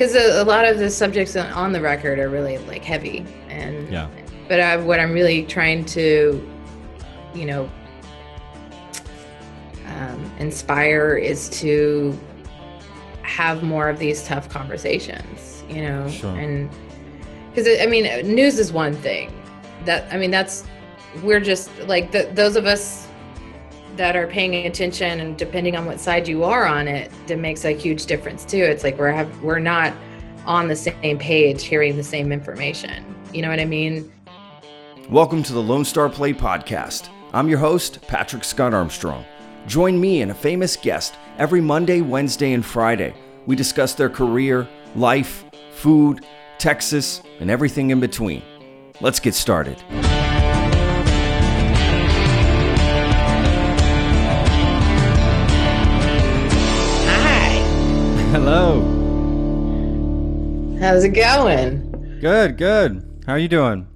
because a, a, lot of the subjects on the record are really like heavy and yeah but I, what i'm really trying to you know um, inspire is to have more of these tough conversations you know sure. and because i mean news is one thing that i mean that's we're just like the, those of us that are paying attention and depending on what side you are on it, it makes a huge difference too. It's like we're have we're not on the same page hearing the same information. You know what I mean? Welcome to the Lone Star Plate podcast. I'm your host, Patrick Scott Armstrong. Join me and a famous guest every Monday, Wednesday, and Friday. We discuss their career, life, food, Texas, and everything in between. Let's get started. Hello. How's it going? Good, good. How are you doing?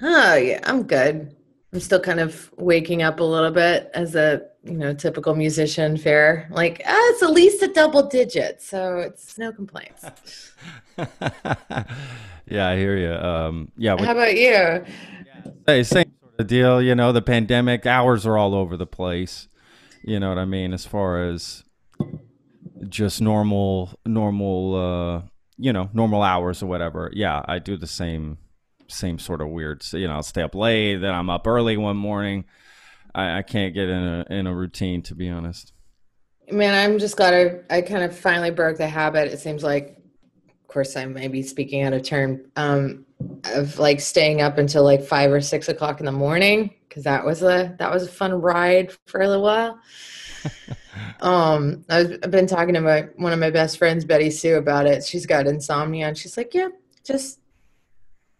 Oh, yeah, I'm good. I'm still kind of waking up a little bit as a, you know, typical musician fare. Like, ah, it's at least a double digit, so it's no complaints. yeah, I hear you. Um, yeah. How about you? Hey, same sort of deal. You know, the pandemic hours are all over the place. You know what I mean? As far as just normal normal uh you know normal hours or whatever. Yeah i do the same same sort of weird so, you know i'll stay up late then i'm up early one morning. I, I can't get in a in a routine to be honest. Man i'm just glad i i kind of finally broke the habit. It seems like of course i may be speaking out of turn um of like staying up until like five or six o'clock in the morning because that was a that was a fun ride for a little while um, I've been talking to my one of my best friends, Betty Sue, about it. She's got insomnia, and she's like, "Yeah, just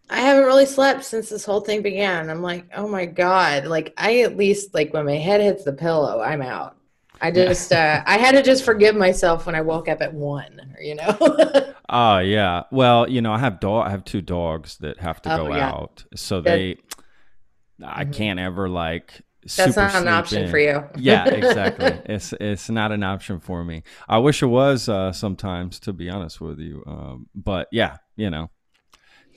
I haven't really slept since this whole thing began." I'm like, "Oh my god!" Like I at least like when my head hits the pillow, I'm out. I just uh, I had to just forgive myself when I woke up at one. You know. Oh uh, yeah. Well, you know, I have dog. I have two dogs that have to oh, go yeah. out, so they. I mm-hmm. can't ever like that's not an option in. for you. yeah, exactly. It's it's not an option for me. I wish it was uh, sometimes, to be honest with you. Um, but yeah, you know,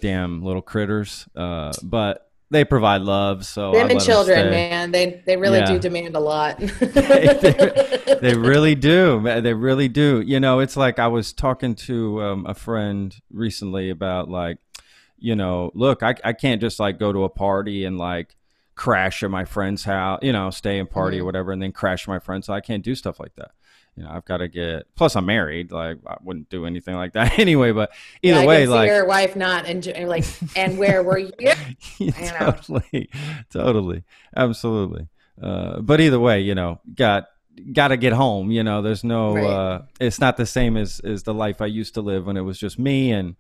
damn little critters. Uh, but they provide love. So them and children, man, they they really yeah. do demand a lot. they, they, really do. They really do. You know, it's like I was talking to um, a friend recently about like, you know, look, I I can't just like go to a party and like crash at my friend's house, you know, stay and party mm-hmm. or whatever, and then crash at my friend's. I can't do stuff like that. You know, I've got to get. Plus, I'm married. Like, I wouldn't do anything like that anyway. But either yeah, way, like your wife not and like, and where were you? totally, totally, absolutely. Uh, but either way, you know, got got to get home. You know, there's no. Right. Uh, it's not the same as as the life I used to live when it was just me and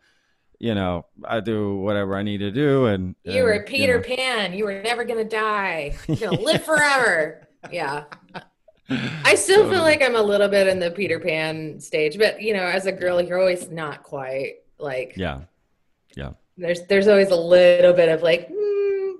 you know, I do whatever I need to do. And you were Peter you know. Pan. You were never gonna die. You're gonna live forever. yeah. I still feel like I'm a little bit in the Peter Pan stage, but you know, as a girl, you're always not quite like. Yeah. Yeah. There's there's always a little bit of like, mm,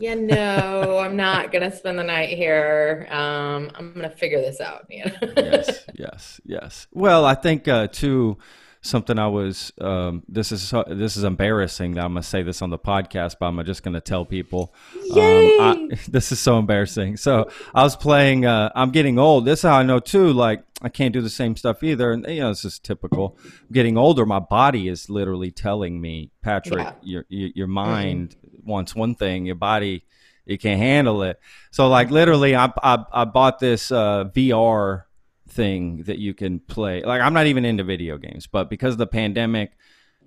yeah, no, I'm not gonna spend the night here. Um, I'm gonna figure this out. You know? yes. Yes. Yes. Well, I think uh, too something I was. Um, this is this is embarrassing that I'm gonna say this on the podcast, but I'm just gonna tell people. Yay! Um, I, this is so embarrassing. So I was playing. Uh, I'm getting old. This is how I know too. Like I can't do the same stuff either, and you know this is typical. I'm getting older, my body is literally telling me, Patrick, yeah. your, your, your mind mm-hmm. wants one thing, your body you can't handle it. So like literally, I I, I bought this uh, VR thing that you can play. Like I'm not even into video games, but because of the pandemic,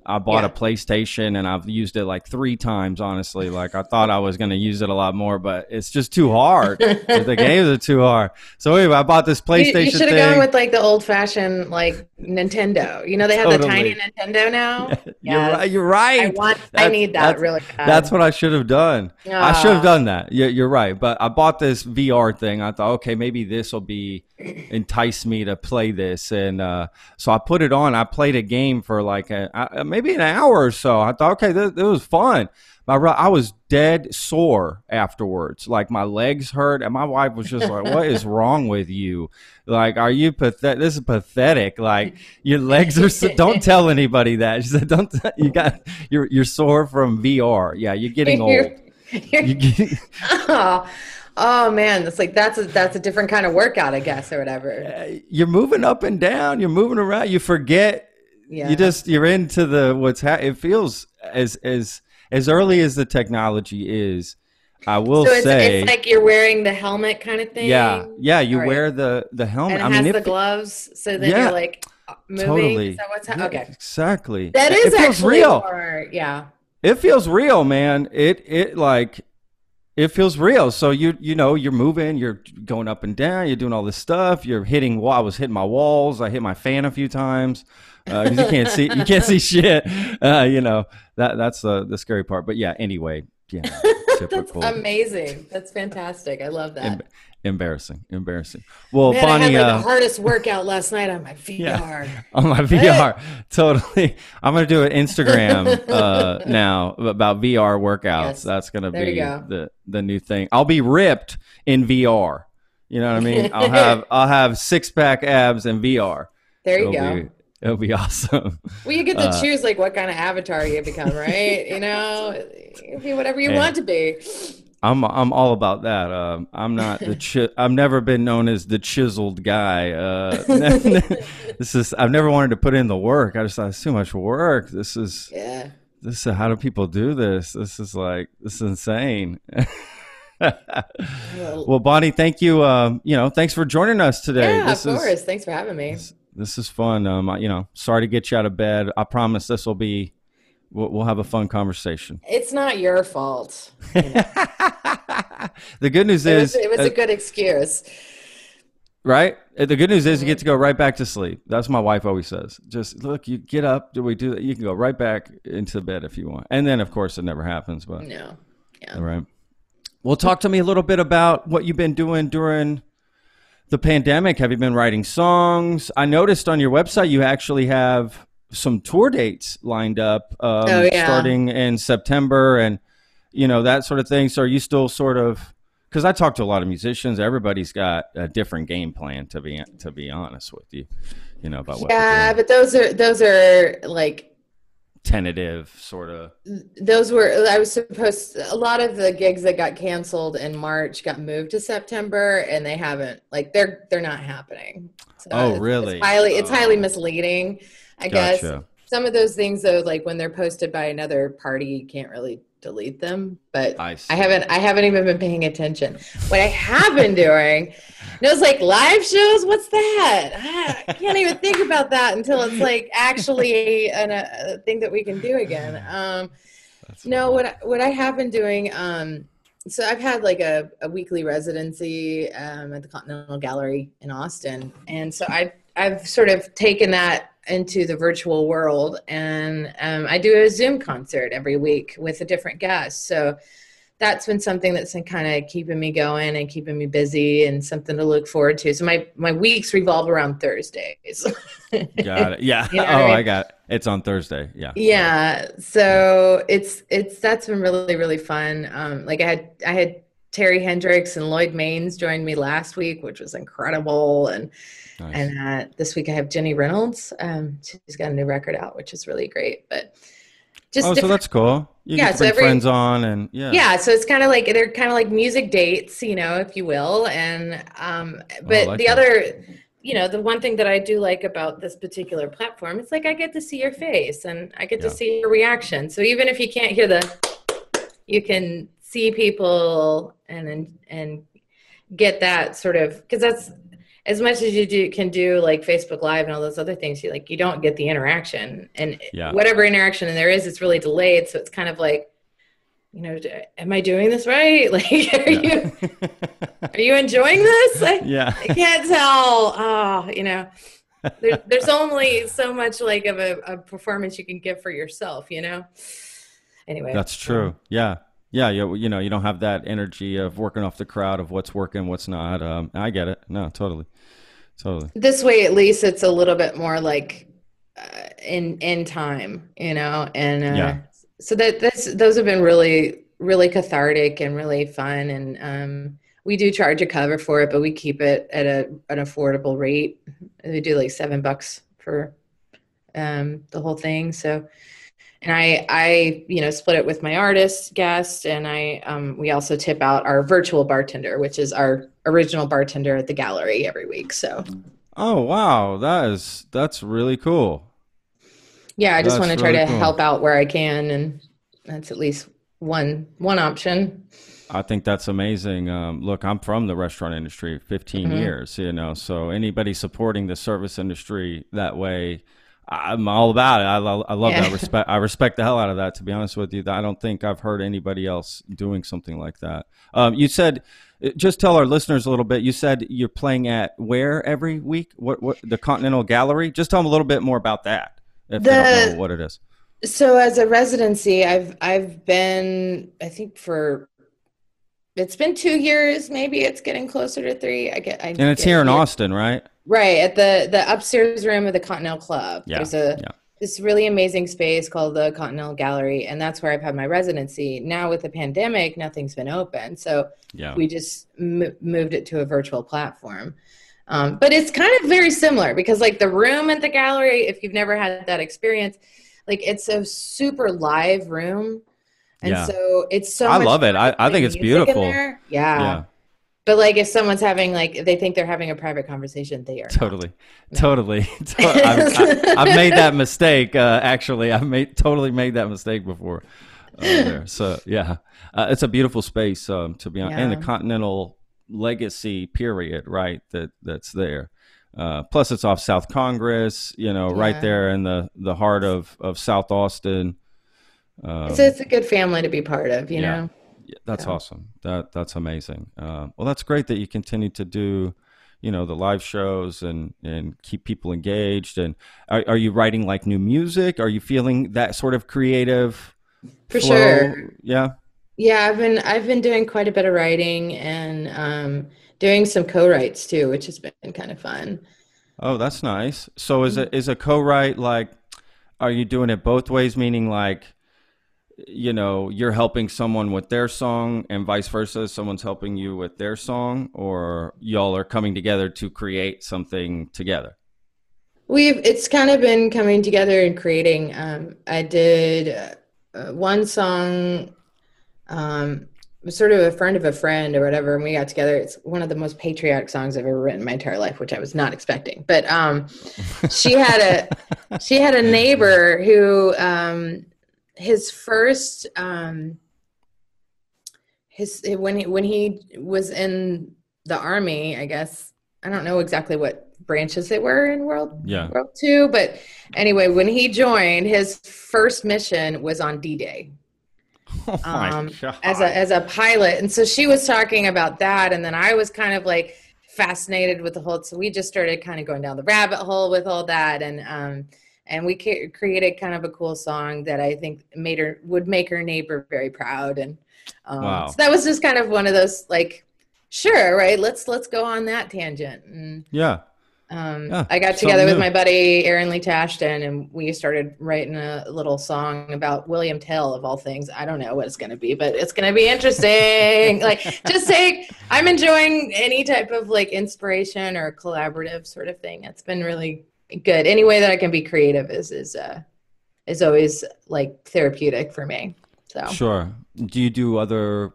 I bought yeah. a PlayStation and I've used it like three times. Honestly, like I thought I was going to use it a lot more, but it's just too hard. the games are too hard. So anyway, I bought this PlayStation. You, you should have gone with like the old fashioned like Nintendo. You know they have totally. the tiny Nintendo now. Yeah, you're right. You're right. I want. I need that really. Bad. That's what I should have done. I should have done that. You're, you're right. But I bought this VR thing. I thought, okay, maybe this will be entice me to play this, and uh, so I put it on. I played a game for like a, maybe an hour or so. I thought, okay, this, this was fun. My I was dead sore afterwards. Like my legs hurt, and my wife was just like, "What is wrong with you? Like, are you pathetic? This is pathetic. Like your legs are. So- don't tell anybody that." She said, "Don't. T- you got you're you're sore from VR. Yeah, you're getting old. You're, you're, you oh, oh man, it's like that's a that's a different kind of workout, I guess, or whatever. Uh, you're moving up and down. You're moving around. You forget. Yeah. You just you're into the what's ha- it feels as as as early as the technology is, I will so it's, say it's like you're wearing the helmet kind of thing. Yeah, yeah, you right. wear the the helmet. And it I has mean, the gloves, so that yeah, you're like uh, moving. Totally. Is that what's ha- okay? Exactly. That is it actually real. More, yeah. It feels real, man. It it like it feels real. So you you know you're moving, you're going up and down, you're doing all this stuff. You're hitting. Well, I was hitting my walls. I hit my fan a few times uh, you can't see you can't see shit. Uh, you know that that's the the scary part. But yeah, anyway, yeah, that's amazing. That's fantastic. I love that. Embarrassing, embarrassing. Well, Man, Bonnie, I had like uh, the hardest workout last night on my VR. Yeah, on my VR, totally. I'm gonna do an Instagram uh, now about VR workouts. Yes. That's gonna there be go. the the new thing. I'll be ripped in VR. You know what I mean? I'll have I'll have six pack abs in VR. There you It'll go. Be, It'll be awesome. Well, you get to uh, choose like what kind of avatar you become, right? you know, be whatever you want to be. I'm I'm all about that. Uh, I'm not the chi- I've never been known as the chiseled guy. Uh, this is I've never wanted to put in the work. I just thought it's too much work. This is yeah. This is how do people do this? This is like this is insane. well, Bonnie, thank you. Um, you know, thanks for joining us today. Yeah, this of course. Is, thanks for having me. This, this is fun. Um, you know, sorry to get you out of bed. I promise this will be. We'll, we'll have a fun conversation. It's not your fault. You know? the good news is it was, it was uh, a good excuse. Right. Uh, the good news is you get to go right back to sleep. That's what my wife always says. Just look, you get up. Do we do that? You can go right back into bed if you want. And then, of course, it never happens. But no. Yeah. All right. Well, talk to me a little bit about what you've been doing during the pandemic, have you been writing songs? I noticed on your website you actually have some tour dates lined up um, oh, yeah. starting in September and you know that sort of thing. So are you still sort of because I talk to a lot of musicians, everybody's got a different game plan to be to be honest with you, you know about what. Yeah, but those are those are like tentative sort of those were i was supposed a lot of the gigs that got canceled in march got moved to september and they haven't like they're they're not happening so oh it's, really it's highly it's oh. highly misleading i gotcha. guess some of those things though like when they're posted by another party you can't really delete them but I, I, haven't i haven't even been paying attention. What i have been doing no it's like live shows? What's that? I can't even think about that until it's like actually an, a thing that we can do again. Um no what I, what i have been doing um so i've had like a, a weekly residency um, at the continental gallery in austin and so i i've sort of taken that into the virtual world. And um, i do a zoom concert every week with a different guest. So that's been something that's been kind of keeping me going and keeping me busy and something to look forward to. So my my weeks revolve around thursdays. Got it. Yeah. You know oh I, mean? I, got it. it's on thursday. Yeah. Yeah. So it's it's that's been really really fun. Um like i had i had terri hendrix and lloyd maines joined me last week which was incredible and Nice. And uh, this week I have Jenny Reynolds. Um, she's got a new record out, which is really great. But just oh, so that's cool. You yeah, so every, friends on and yeah. Yeah, so it's kind of like they're kind of like music dates, you know, if you will. And um, oh, but like the that. other, you know, the one thing that I do like about this particular platform, it's like I get to see your face and I get yeah. to see your reaction. So even if you can't hear the, you can see people and and and get that sort of because that's as much as you do can do like Facebook Live and all those other things, you like you don't get the interaction, and yeah. whatever interaction there is, it's really delayed. So it's kind of like, you know, am I doing this right? Like, are yeah. you are you enjoying this? I, yeah, I can't tell. Oh, you know, there, there's only so much like of a, a, performance you can give for yourself. You know. Anyway, that's true. Yeah. Yeah, you, you know, you don't have that energy of working off the crowd of what's working, what's not. Um, I get it. No, totally. totally. This way, at least, it's a little bit more like uh, in in time, you know, and uh, Yeah. so that that's those have been really really cathartic and really fun, and um, we do charge a cover for it, but we keep it at a an affordable rate. We do like seven bucks for um, the whole thing, so. And I, I, you know, split it with my artist guest, and I, um, we also tip out our virtual bartender, which is our original bartender at the gallery every week. So, Oh wow, that is that's really cool. yeah, I just That's want to try really to cool. help out where I can, and that's at least one one option. I think that's amazing. Um, look, I'm from the restaurant industry, 15 Mhm. years, you know, so anybody supporting the service industry that way, I'm all about it. I, lo- I love Yeah. that. Respect. I respect the hell out of that. To be honest with you, I don't think I've heard anybody else doing something like that. Um, you said, uh, just tell our listeners a little bit. You said you're playing at where every week? What? What? The Continental Gallery. Just tell them a little bit more about that. If they don't The- know what it is. So, as a residency, I've I've been, I think for it's been two years, maybe it's getting closer to three. I get, I And it's get- here in yeah. Austin, right? right at the the upstairs room of the Continental Club. Yeah, There's a yeah. this really amazing space called the Continental Gallery, and that's where I've had my residency. Now with the pandemic, nothing's been open, so Yeah. we just m- moved it to a virtual platform. Um, but it's kind of very similar because, like, the room at the gallery, if you've never had that experience, like, it's a super live room. And Yeah. so it's so I love it. I- I think it's beautiful. Yeah. yeah. But, like, if someone's having, like, they think they're having a private conversation, they are. Totally, totally. I've, I've made that mistake. Uh, actually, I've made totally made that mistake before. Uh, there. So yeah, uh, it's a beautiful space um, to be honest, and the Continental legacy period, right? That that's there. Uh, plus, it's off South Congress, you know, right there in the the heart of of South Austin. Um, It's, it's a good family to be part of, you Yeah. know? yeah, that's Yeah. awesome. That that's amazing. Uh, well, that's great that you continue to do, you know, the live shows and and keep people engaged. And are, are you writing like new music? Are you feeling that sort of creative? For flow? sure. Yeah. Yeah, I've been I've been doing quite a bit of writing and um, doing some co-writes too, which has been kind of fun. Oh, that's nice. So is Mm-hmm. it is a co-write like? Are you doing it both ways? Meaning like. You know, you're helping someone with their song, and vice versa. Someone's helping you with their song, or y'all are coming together to create something together. We've it's kind of been coming together and creating. Um, I did uh, one song, um, sort of a friend of a friend or whatever, and we got together. It's one of the most patriotic songs I've ever written in my entire life, which I was not expecting. But um, she had a she had a neighbor who um, his first um, his when he when he was in the army, I guess I don't know exactly what branches they were in World Yeah. World Two, but anyway, when he joined, his first mission was on D Day Oh um, as a as a pilot, and so she was talking about that, and then I was kind of like fascinated with the whole. So we just started kind of going down the rabbit hole with all that, and um, and we ca- created kind of a cool song that I think made her would make her neighbor very proud, and um, Wow. so that was just kind of one of those like, sure, right? Let's let's go on that tangent, and yeah. um, Yeah, I got together with new. my buddy Aaron Lee Tasjan, and we started writing a little song about William Tell of all things. I don't know what it's going to be, but it's going to be interesting. like, just say I'm enjoying any type of like inspiration or collaborative sort of thing. It's been really good. Any way that I can be creative is is uh, is always like therapeutic for me. So Sure. Do you do other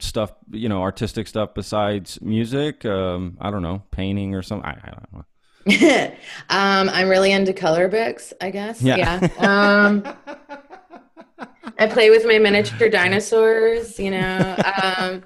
stuff, you know, artistic stuff besides music? Um, I don't know, painting or something. I, I don't know. um, I'm really into color books, I guess. Yeah. Yeah. Um, I play with my miniature dinosaurs, you know. Um,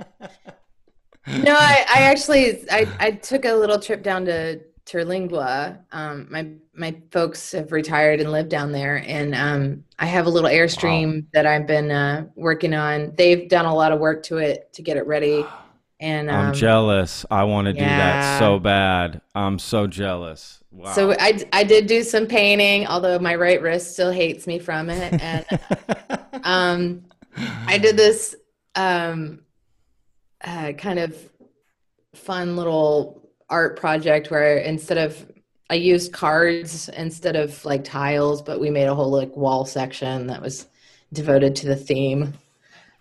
no, I, I actually I, I took a little trip down to Terlingua. Um, my my folks have retired and live down there, and um, I have a little airstream that I've been uh, working on. They've done a lot of work to it to get it ready, and um, I'm jealous. I want to do that so bad. I'm so jealous. Wow. So I, I did do some painting, although my right wrist still hates me from it. And um, I did this um, uh, kind of fun little art project where instead of I used cards instead of like tiles, but we made a whole like wall section that was devoted to the theme.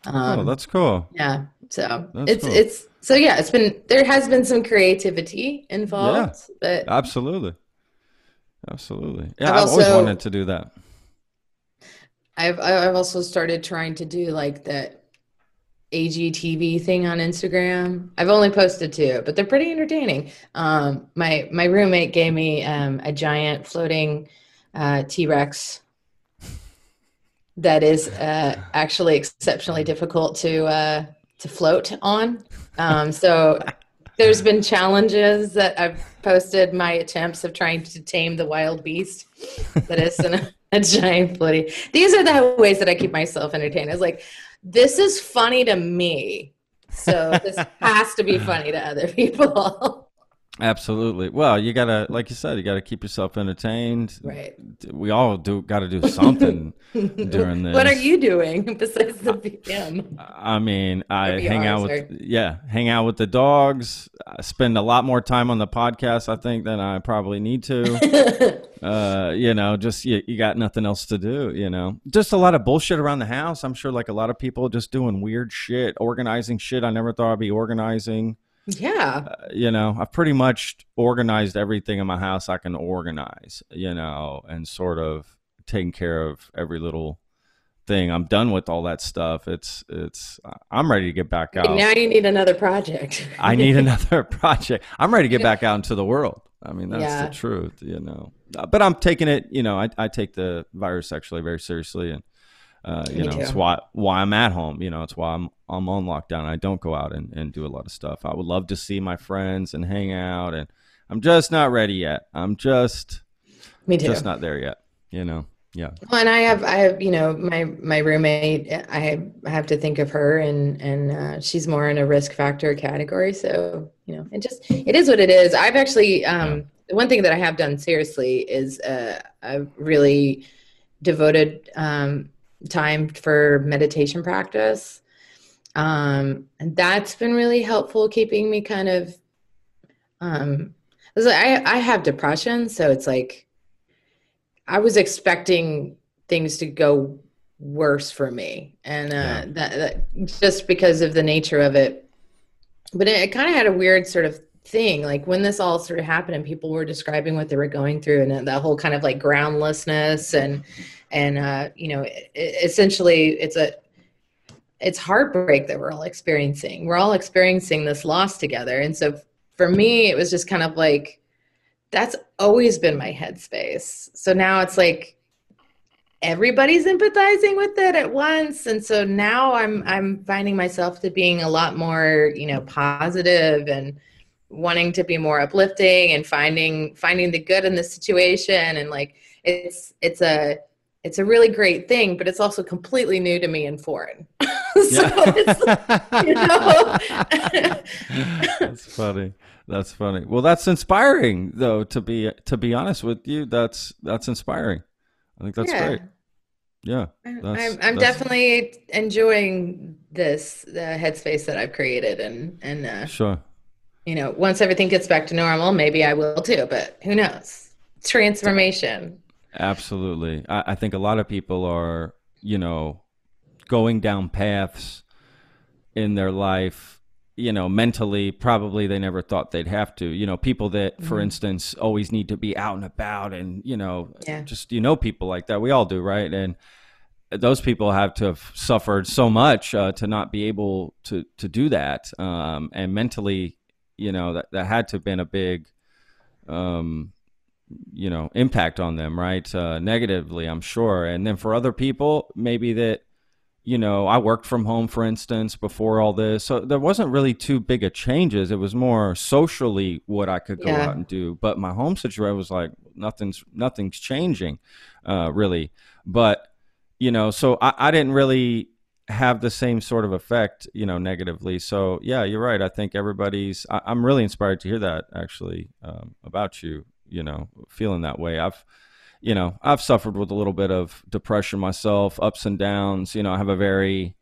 Um, oh, that's cool. Yeah. So that's it's cool. it's so yeah, it's been there has been some creativity involved, yeah, but absolutely, absolutely. Yeah, I've, I've also, always wanted to do that. I've I've also started trying to do like the IGTV thing on Instagram. I've only posted two, but they're pretty entertaining. Um, my my roommate gave me um, a giant floating uh, T Rex that is uh, actually exceptionally difficult to uh, to float on. Um, so there's been challenges that I've posted my attempts of trying to tame the wild beast that is in a giant floaty. These are the ways that I keep myself entertained. It's like, this is funny to me. So this has to be funny to other people. Absolutely. Well, you gotta, like you said, you gotta keep yourself entertained. Right. We all do got to do something during this. What are you doing besides the VM? I mean, I hang out with yeah, hang out with the dogs. I spend a lot more time on the podcast, I think, than I probably need to. uh, you know, just you, you got nothing else to do. You know, just a lot of bullshit around the house. I'm sure, like a lot of people, just doing weird shit, organizing shit I never thought I'd be organizing. Yeah. Uh, you know, I've pretty much organized everything in my house I can organize, you know, and sort of taking care of every little thing. I'm done with all that stuff. It's it's I'm ready to get back out. Now you need another project. I need another project. I'm ready to get back out into the world. I mean, that's yeah. the truth, you know. Uh, but I'm taking it, you know, I, I take the virus actually very seriously and uh, you Me know, too. it's why why I'm at home. You know, it's why I'm I'm on lockdown. I don't go out and, and do a lot of stuff. I would love to see my friends and hang out, and I'm just not ready yet. I'm just Me too. just not there yet. You know, yeah. Well, and I have I have you know my my roommate. I have, to think of her, and and uh, she's more in a risk factor category. So you know, it just it is what it is. I've actually um, yeah. one thing that I have done seriously is uh, I've really devoted um, time for meditation practice. Um, and that's been really helpful keeping me kind of um I, I have depression, so it's like I was expecting things to go worse for me. And uh yeah. that, that just because of the nature of it. But it, it kind of had a weird sort of thing like when this all sort of happened and people were describing what they were going through and that whole kind of like groundlessness and and uh, you know essentially it's a it's heartbreak that we're all experiencing. We're all experiencing this loss together. And so for me it was just kind of like that's always been my headspace. So now it's like everybody's empathizing with it at once. And so now i'm i'm finding myself to being a lot more you know positive and wanting to be more uplifting and finding finding the good in the situation. And like it's it's a it's a really great thing, but it's also completely new to me and foreign. so you know. that's funny. That's funny. Well, that's inspiring, though. To be to be honest with you, that's that's inspiring. I think that's yeah. great. Yeah, I'm, I'm definitely enjoying this the headspace that I've created, and and uh, sure. You know, once everything gets back to normal, maybe I will too. But who knows? Transformation. Absolutely. I, I think a lot of people are, you know, going down paths in their life you know mentally probably they never thought they'd have to you know people that for mm-hmm. instance always need to be out and about and you know yeah. just you know people like that we all do right and those people have to have suffered so much uh, to not be able to to do that um, and mentally you know that that had to have been a big um, you know impact on them right uh, negatively i'm sure and then for other people maybe that you know i worked from home for instance before all this so there wasn't really too big of changes it was more socially what i could go yeah. out and do but my home situation was like nothing's nothing's changing uh, really but you know so I, I didn't really have the same sort of effect, you know, negatively. So yeah, you're right. I think everybody's. I, am really inspired to hear that actually um, about you you know, feeling that way. I've, you know, I've suffered with a little bit of depression myself, ups and downs. You know, I have a very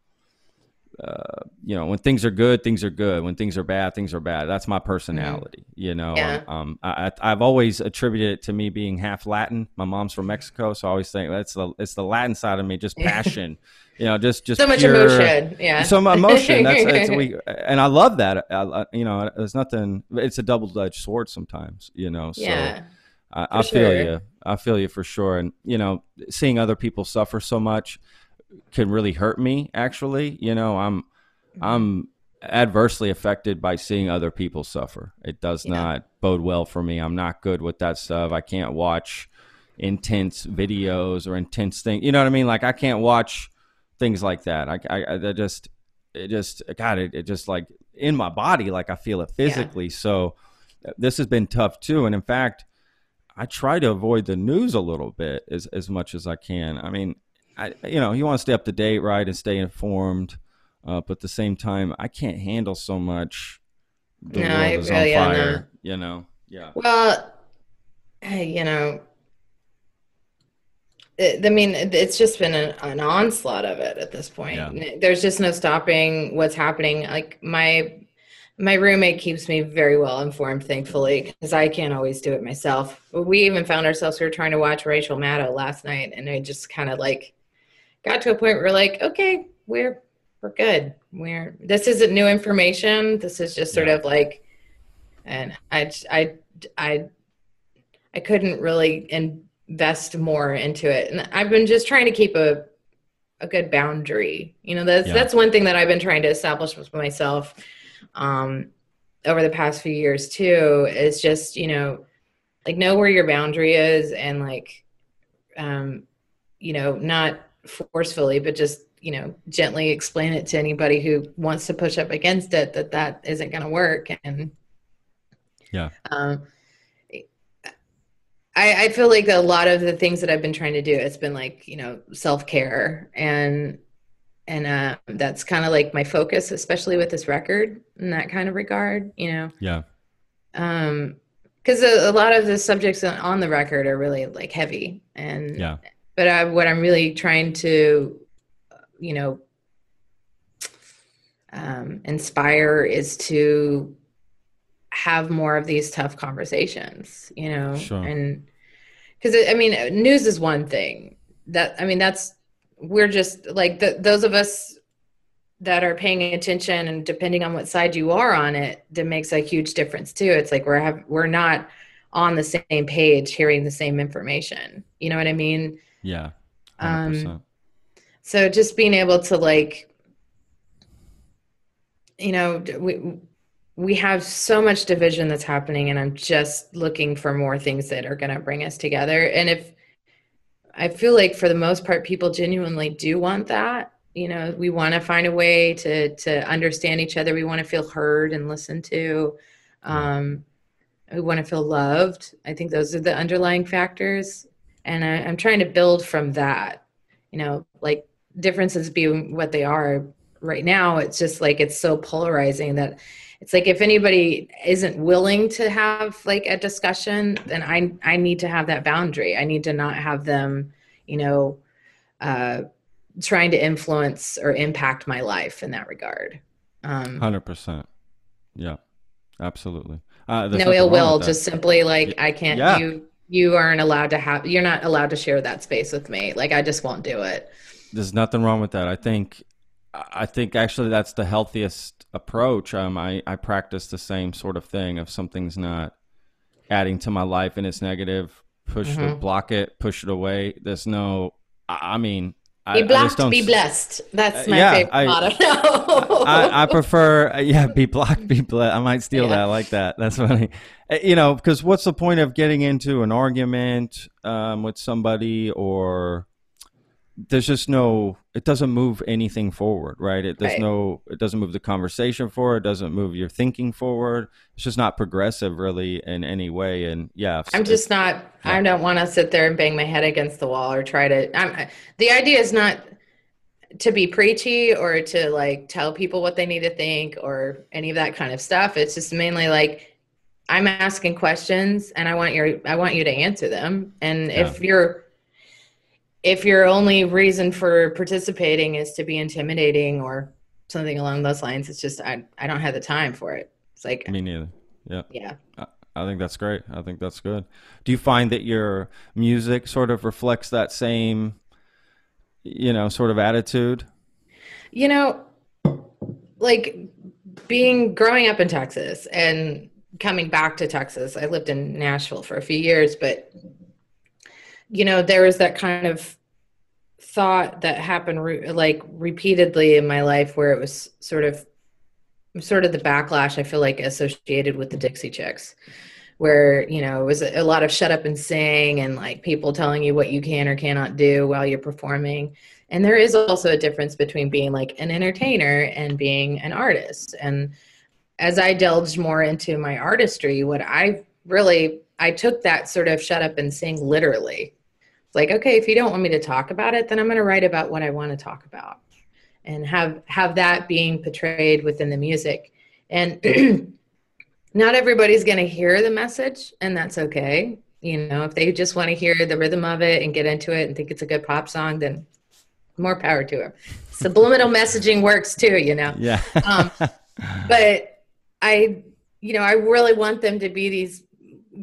uh, you know, when things are good, things are good. When things are bad, things are bad. That's my personality. Mm-hmm. You know, yeah. um, I, have always attributed it to me being half Latin. My mom's from Mexico, so I always think that's the it's the Latin side of me, just passion. you know, just just so much emotion. Yeah, so much emotion. That's, that's we, and I love that. I, you know, there's nothing. It's a double edged sword sometimes. You know, so yeah, I, I feel you. I feel you for sure. And you know, seeing other people suffer so much can really hurt me. Actually, you know, I'm mm-hmm. I'm adversely affected by seeing other people suffer. It does yeah. not bode well for me. I'm not good with that stuff. I can't watch intense videos or intense things. You know what I mean? Like I can't watch things like that. I, I, I just, it just, God, it, it just like in my body, like I feel it physically. Yeah. So this has been tough too. And in fact, I try to avoid the news a little bit as, as much as I can. I mean, I, you know, you want to stay up to date, right, and stay informed. Uh, but at the same time, I can't handle so much. The no, world is really, on fire. No. You know, yeah. Well, you know, I mean, it's just been an, an, onslaught of it at this point. Yeah. There's just no stopping what's happening. Like my my roommate keeps me very well informed, thankfully, because I can't always do it myself. We even found ourselves we were trying to watch Rachel Maddow last night, and I just kind of like got to a point where we're like, okay, we're we're good. We're this isn't new information. This is just sort yeah. of like, and I I I I couldn't really invest more into it, and I've been just trying to keep a a good boundary. You know, that's yeah. that's one thing that I've been trying to establish with myself um, over the past few years too. Is just you know, like know where your boundary is, and like, um, you know, not forcefully, but just you know gently explain it to anybody who wants to push up against it that that isn't going to work and yeah um I, I feel like a lot of the things that I've been trying to do, it's been like, you know, self care and and uh, that's kind of like my focus, especially with this record in that kind of regard, you know. Yeah. Um, because a, a, lot of the subjects on the record are really like heavy, and yeah. But I, what I'm really trying to you know um, inspire is to have more of these tough conversations you know? Sure. and because i mean news is one thing. That i mean that's we're just like the, those of us that are paying attention and depending on what side you are on it that makes a huge difference too. It's like we're have we're not on the same page hearing the same information. You know what i mean yeah 100%. um so just being able to like you know we we have so much division that's happening and i'm just looking for more things that are going to bring us together. And if i feel like for the most part people genuinely do want that. You know we want to find a way to to understand each other. We want to feel heard and listened to. Um we want to feel loved. I think those are the underlying factors and I, i'm trying to build from that you know like differences being what they are right now. It's just like it's so polarizing that it's like if anybody isn't willing to have like a discussion then i i need to have that boundary. I need to not have them you know uh trying to influence or impact my life in that regard. Um 100% yeah absolutely. Uh, no ill will just simply like i can't yeah. you you aren't allowed to have you're not allowed to share that space with me like i just won't do it there's nothing wrong with that. I think I think actually that's the healthiest approach. Um, I I practice the same sort of thing. If something's not adding to my life and it's negative, push mm-hmm. it, block it, push it away. There's no. I, I be blocked, be blessed. That's my yeah, favorite I, motto. I, I, prefer, yeah, be blocked, be blessed. I might steal yeah. that. I like that. That's funny. Uh, you know, because what's the point of getting into an argument um, with somebody or there's just no it doesn't move anything forward right it there's right. no it doesn't move the conversation forward it doesn't move your thinking forward it's just not progressive really in any way and yeah i'm just not yeah. i don't want to sit there and bang my head against the wall or try to I'm, the idea is not to be preachy or to like tell people what they need to think or any of that kind of stuff it's just mainly like i'm asking questions and i want your i want you to answer them and yeah. if you're if your only reason for participating is to be intimidating or something along those lines. It's just I I don't have the time for it. It's like me neither. Yeah. Yeah. I think that's great. I think that's good. Do you find that your music sort of reflects that same, you know, sort of attitude? You know, like being growing up in Texas and coming back to Texas. I lived in Nashville for a few years, but you know, there was that kind of thought that happened re- like repeatedly in my life where it was sort of sort of the backlash I feel like associated with the Dixie Chicks, where you know it was a, lot of shut up and sing and like people telling you what you can or cannot do while you're performing. And there is also a difference between being like an entertainer and being an artist. And as I delved more into my artistry, what I really I took that sort of shut up and sing literally. It's like, okay, if you don't want me to talk about it, then I'm going to write about what I want to talk about and have have that being portrayed within the music. And not everybody's going to hear the message and that's okay. You know if they just want to hear the rhythm of it and get into it and think it's a good pop song then more power to them subliminal messaging works too you know? Yeah. Um, but i you know i really want them to be these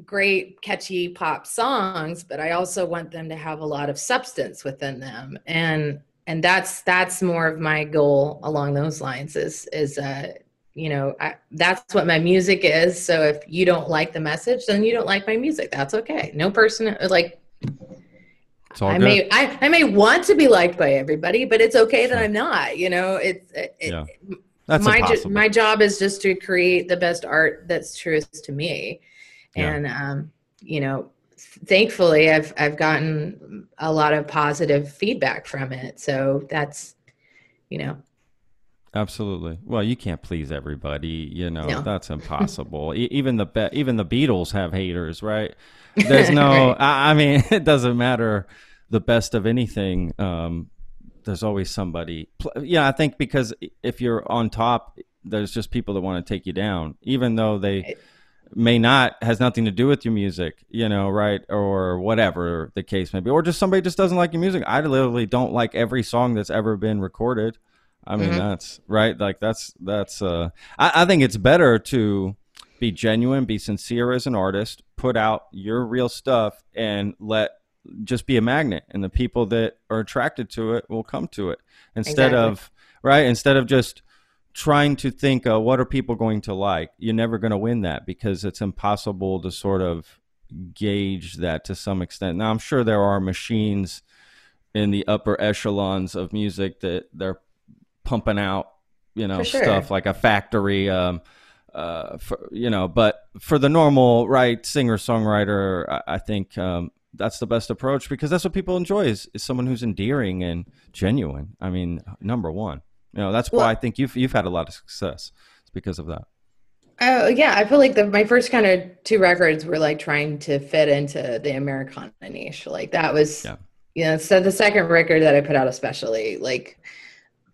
great catchy pop songs but i also want them to have a lot of substance within them. And and that's that's more of my goal along those lines is is uh you know I, that's what my music is. So if you don't like the message then you don't like my music. That's okay. No person like I good. may I, I may want to be liked by everybody, but it's okay that I'm not. You know, it's it, yeah. That's my jo- my job is just to create the best art that's truest to me, yeah. and um, you know, thankfully I've I've gotten a lot of positive feedback from it. So that's you know Absolutely. Well, you can't please everybody. You know no. that's impossible. even the be- even the Beatles have haters, right? There's no. right. I-, I, mean, it doesn't matter the best of anything. Um, there's always somebody. Yeah, I think because if you're on top, there's just people that want to take you down, even though they. May not has nothing to do with your music, you know, right? Or whatever the case may be. Or just somebody just doesn't like your music. I literally don't like every song that's ever been recorded. I mean, mm-hmm. that's right. Like that's that's uh I, I think it's better to be genuine, be sincere as an artist, put out your real stuff and let just be a magnet and the people that are attracted to it will come to it instead exactly. of right instead of just trying to think uh, what are people going to like you're never going to win that because it's impossible to sort of gauge that to some extent. Now i'm sure there are machines in the upper echelons of music that they're pumping out you know sure. stuff like a factory um, uh, for, you know but for the normal right singer songwriter I, I think um, that's the best approach because that's what people enjoy is, is someone who's endearing and genuine. I mean number one you know, that's why I think you've you've had a lot of success. It's because of that. Oh yeah, I feel like the, my first kind of two records were like trying to fit into the Americana niche. Like that was, yeah. you know, so the second record that I put out, especially like,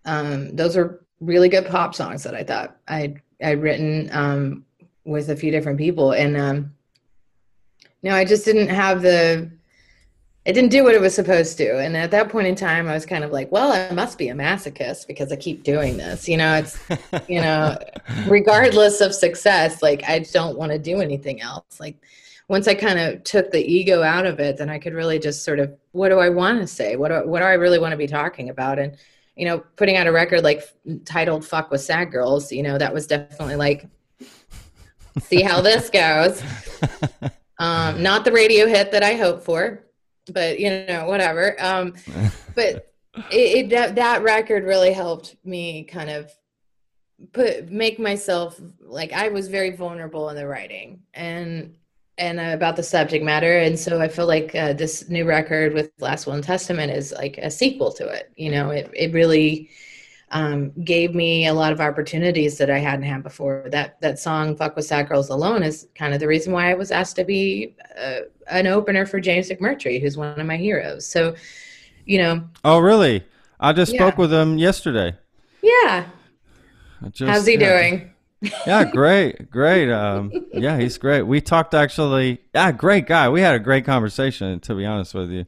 um, those are really good pop songs that I thought I'd I'd written um, with a few different people, and um, you know, I just didn't have the it didn't do what it was supposed to. And at that point in time, I was kind of like, well, I must be a masochist because I keep doing this. You know, it's, you know, regardless of success, like I don't want to do anything else. Like once I kind of took the ego out of it, then I could really just sort of, what do I want to say? What do, what do I really want to be talking about? And, you know, putting out a record like titled Fuck with Sad Girls, you know, that was definitely like, see how this goes. Um, not the radio hit that I hoped for, but you know whatever. Um but it, it, that, that record really helped me kind of put make myself like i was very vulnerable in the writing and and uh, about the subject matter. And so i feel like uh, this new record with last will and testament is like a sequel to it you know? It, it really um, gave me a lot of opportunities that I hadn't had before. That that song "Fuck with Sad Girls Alone" is kind of the reason why I was asked to be uh, an opener for James McMurtry, who's one of my heroes. So, you know. Oh, really? I just yeah. spoke with him yesterday. Yeah. Just, How's he yeah. doing? yeah, great, great. Um, yeah, he's great. We talked actually. Yeah, great guy. We had a great conversation. To be honest with you,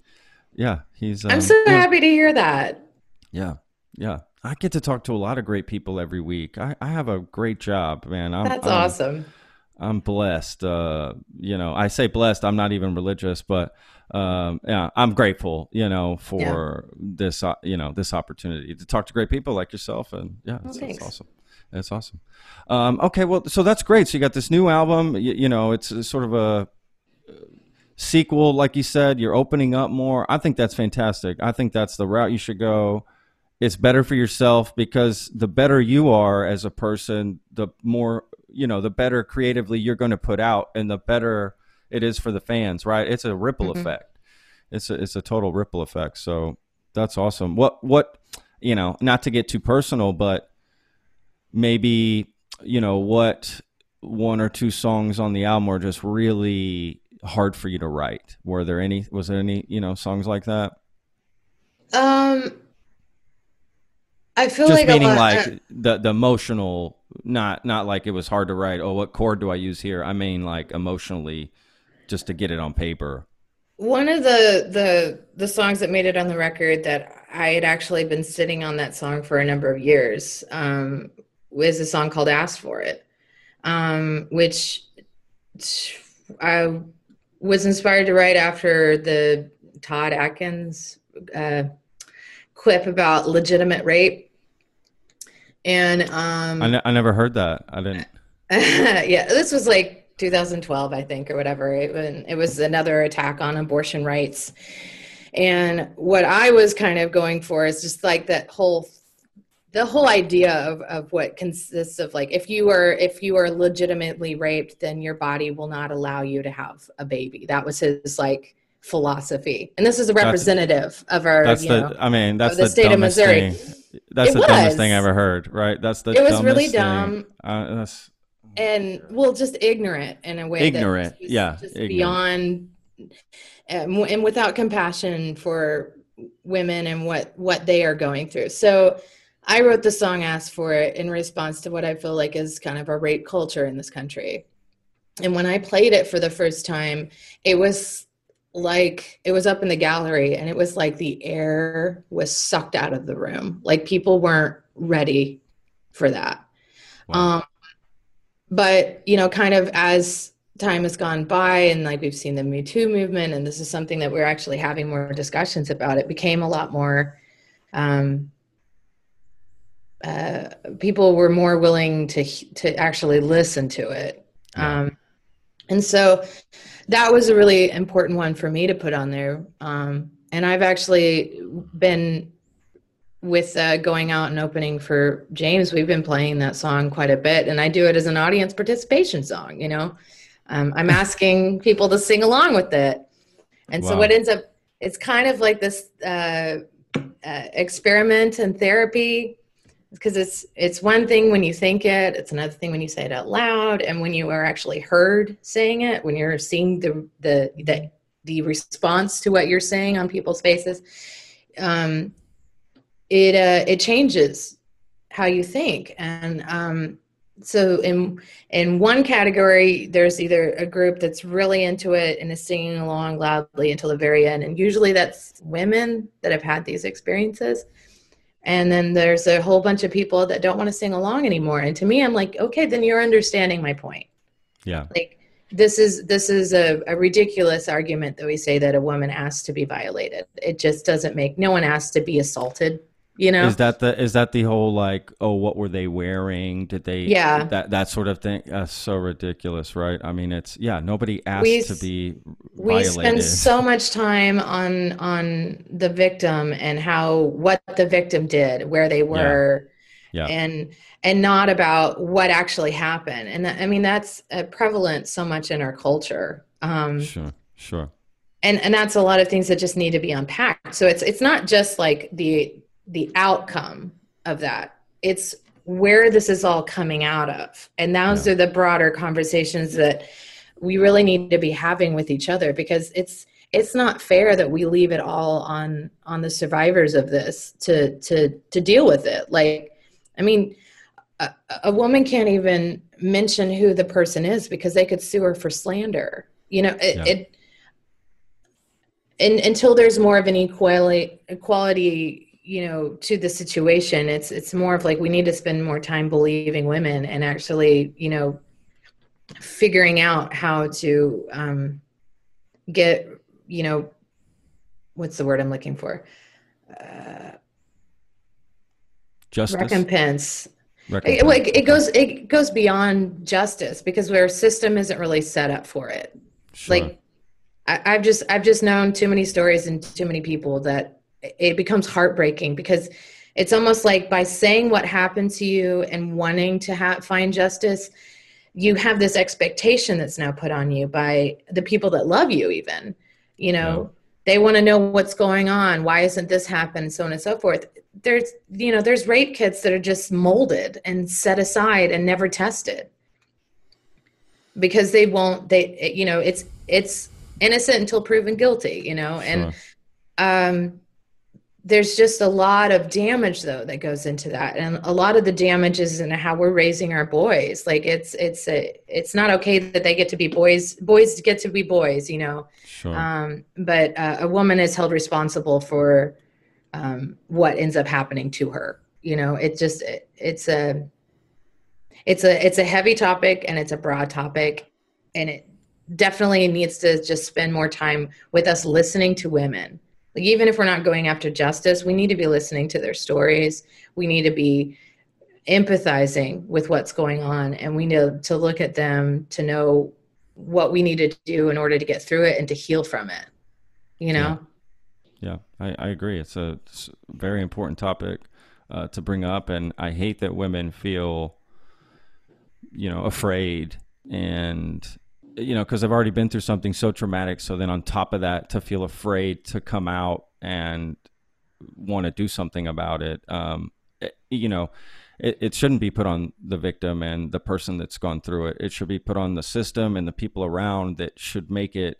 yeah, he's. Um, I'm so happy to hear that. Yeah, yeah. I get to talk to a lot of great people every week. I, I have a great job, man. I'm, That's I'm, awesome. I'm blessed. Uh, you know, I say blessed. I'm not even religious, but um, yeah, I'm grateful. You know, for yeah. this. Uh, you know, this opportunity to talk to great people like yourself, and yeah, it's, it's awesome. That's awesome. Um, okay, well, so that's great. So you got this new album. You, you know, it's, it's sort of a sequel, like you said. You're opening up more. I think that's fantastic. I think that's the route you should go. It's better for yourself because the better you are as a person, the more you know, the better creatively you're going to put out, and the better it is for the fans. Right? It's a ripple mm-hmm. effect. It's a it's a total ripple effect. So that's awesome. What what you know, not to get too personal, but maybe you know what one or two songs on the album were just really hard for you to write were there any was there any you know songs like that um i feel just like meaning lot, like uh, the the emotional not not like it was hard to write oh what chord do i use here i mean like emotionally just to get it on paper one of the the the songs that made it on the record that i had actually been sitting on that song for a number of years um was a song called Ask for It, um, which I was inspired to write after the Todd Akin's uh, quip about legitimate rape. And um, I, I never heard that. I didn't. yeah, this was like 2012, I think, or whatever. It, it was another attack on abortion rights. And what I was kind of going for is just like that whole the whole idea of, of what consists of like if you are if you are legitimately raped then your body will not allow you to have a baby that was his like philosophy and this is a representative that's, of our that's the know, i mean that's the, the state of missouri thing. That's it the was. dumbest thing i ever heard right that's the it was really dumb uh, that's and well just ignorant in a way ignorant yeah just ignorant. beyond and, and without compassion for women and what what they are going through so I wrote the song Ask for It in response to what I feel like is kind of a rape culture in this country. And when I played it for the first time, it was like it was up in the gallery and it was like the air was sucked out of the room. Like people weren't ready for that. Wow. Um, but, you know, kind of as time has gone by and like we've seen the Me Too movement, and this is something that we're actually having more discussions about, it became a lot more um, uh, people were more willing to to actually listen to it. Yeah. Um, and so that was a really important one for me to put on there. Um, and I've actually been with uh, going out and opening for James. We've been playing that song quite a bit, and I do it as an audience participation song. You know, um, I'm asking people to sing along with it, and wow. so what ends up it's kind of like this uh, uh, experiment and therapy because it's it's one thing when you think it it's another thing when you say it out loud and when you are actually heard saying it when you're seeing the the the, the response to what you're saying on people's faces um it uh it changes how you think. And um so in in one category there's either a group that's really into it and is singing along loudly until the very end and usually that's women that have had these experiences and then there's a whole bunch of people that don't want to sing along anymore. And to me i'm like okay then you're understanding my point. Yeah. Like this is this is a, a ridiculous argument that we say that a woman asked to be violated. It just doesn't make no one asked to be assaulted you know? Is that the is that the whole like oh what were they wearing? Did they yeah. that that sort of thing? That's so ridiculous right? I mean it's yeah nobody asked we, to be we spend so much time on on the victim and how what the victim did where they were yeah. yeah. and and not about what actually happened. And i mean that's uh, prevalent so much in our culture. Um sure sure. and and that's a lot of things that just need to be unpacked. So it's it's not just like the the outcome of that. It's where this is all coming out of. And those yeah. are the broader conversations that we really need to be having with each other because it's it's not fair that we leave it all on on the survivors of this to to to deal with it. Like I mean a, a woman can't even mention who the person is because they could sue her for slander. You know, it, yeah. it and, until there's more of an equality equality you know to the situation it's it's more of like we need to spend more time believing women and actually you know figuring out how to um, get you know what's the word i'm looking for uh, Justice. recompense it, like it goes it goes beyond justice because our system isn't really set up for it Sure. like I, I've just I've just known too many stories and too many people that it becomes heartbreaking because it's almost like by saying what happened to you and wanting to ha- find justice, you have this expectation that's now put on you by the people that love you. Even you know they want to know what's going on. Why isn't this happening? So on and so forth. There's you know there's rape kits that are just molded and set aside and never tested because they won't they you know it's it's innocent until proven guilty you know and Sure. um there's just a lot of damage though that goes into that. And a lot of the damage is in how we're raising our boys. Like it's it's a, it's not okay that they get to be boys boys get to be boys you know? Sure. um but uh, a woman is held responsible for um what ends up happening to her you know? It just it, it's a it's a it's a heavy topic and it's a broad topic. And it definitely needs to just spend more time with us listening to women like even if we're not going after justice we need to be listening to their stories. We need to be empathizing with what's going on and we need to look at them to know what we need to do in order to get through it and to heal from it you know? Yeah, I, I agree. It's a, it's a very important topic uh, to bring up, and I hate that women feel, you know, afraid, and you know, because I've already been through something so traumatic. So then, on top of that, to feel afraid to come out and want to do something about it, um, it- you know, it, it shouldn't be put on the victim and the person that's gone through it. It should be put on the system and the people around that should make it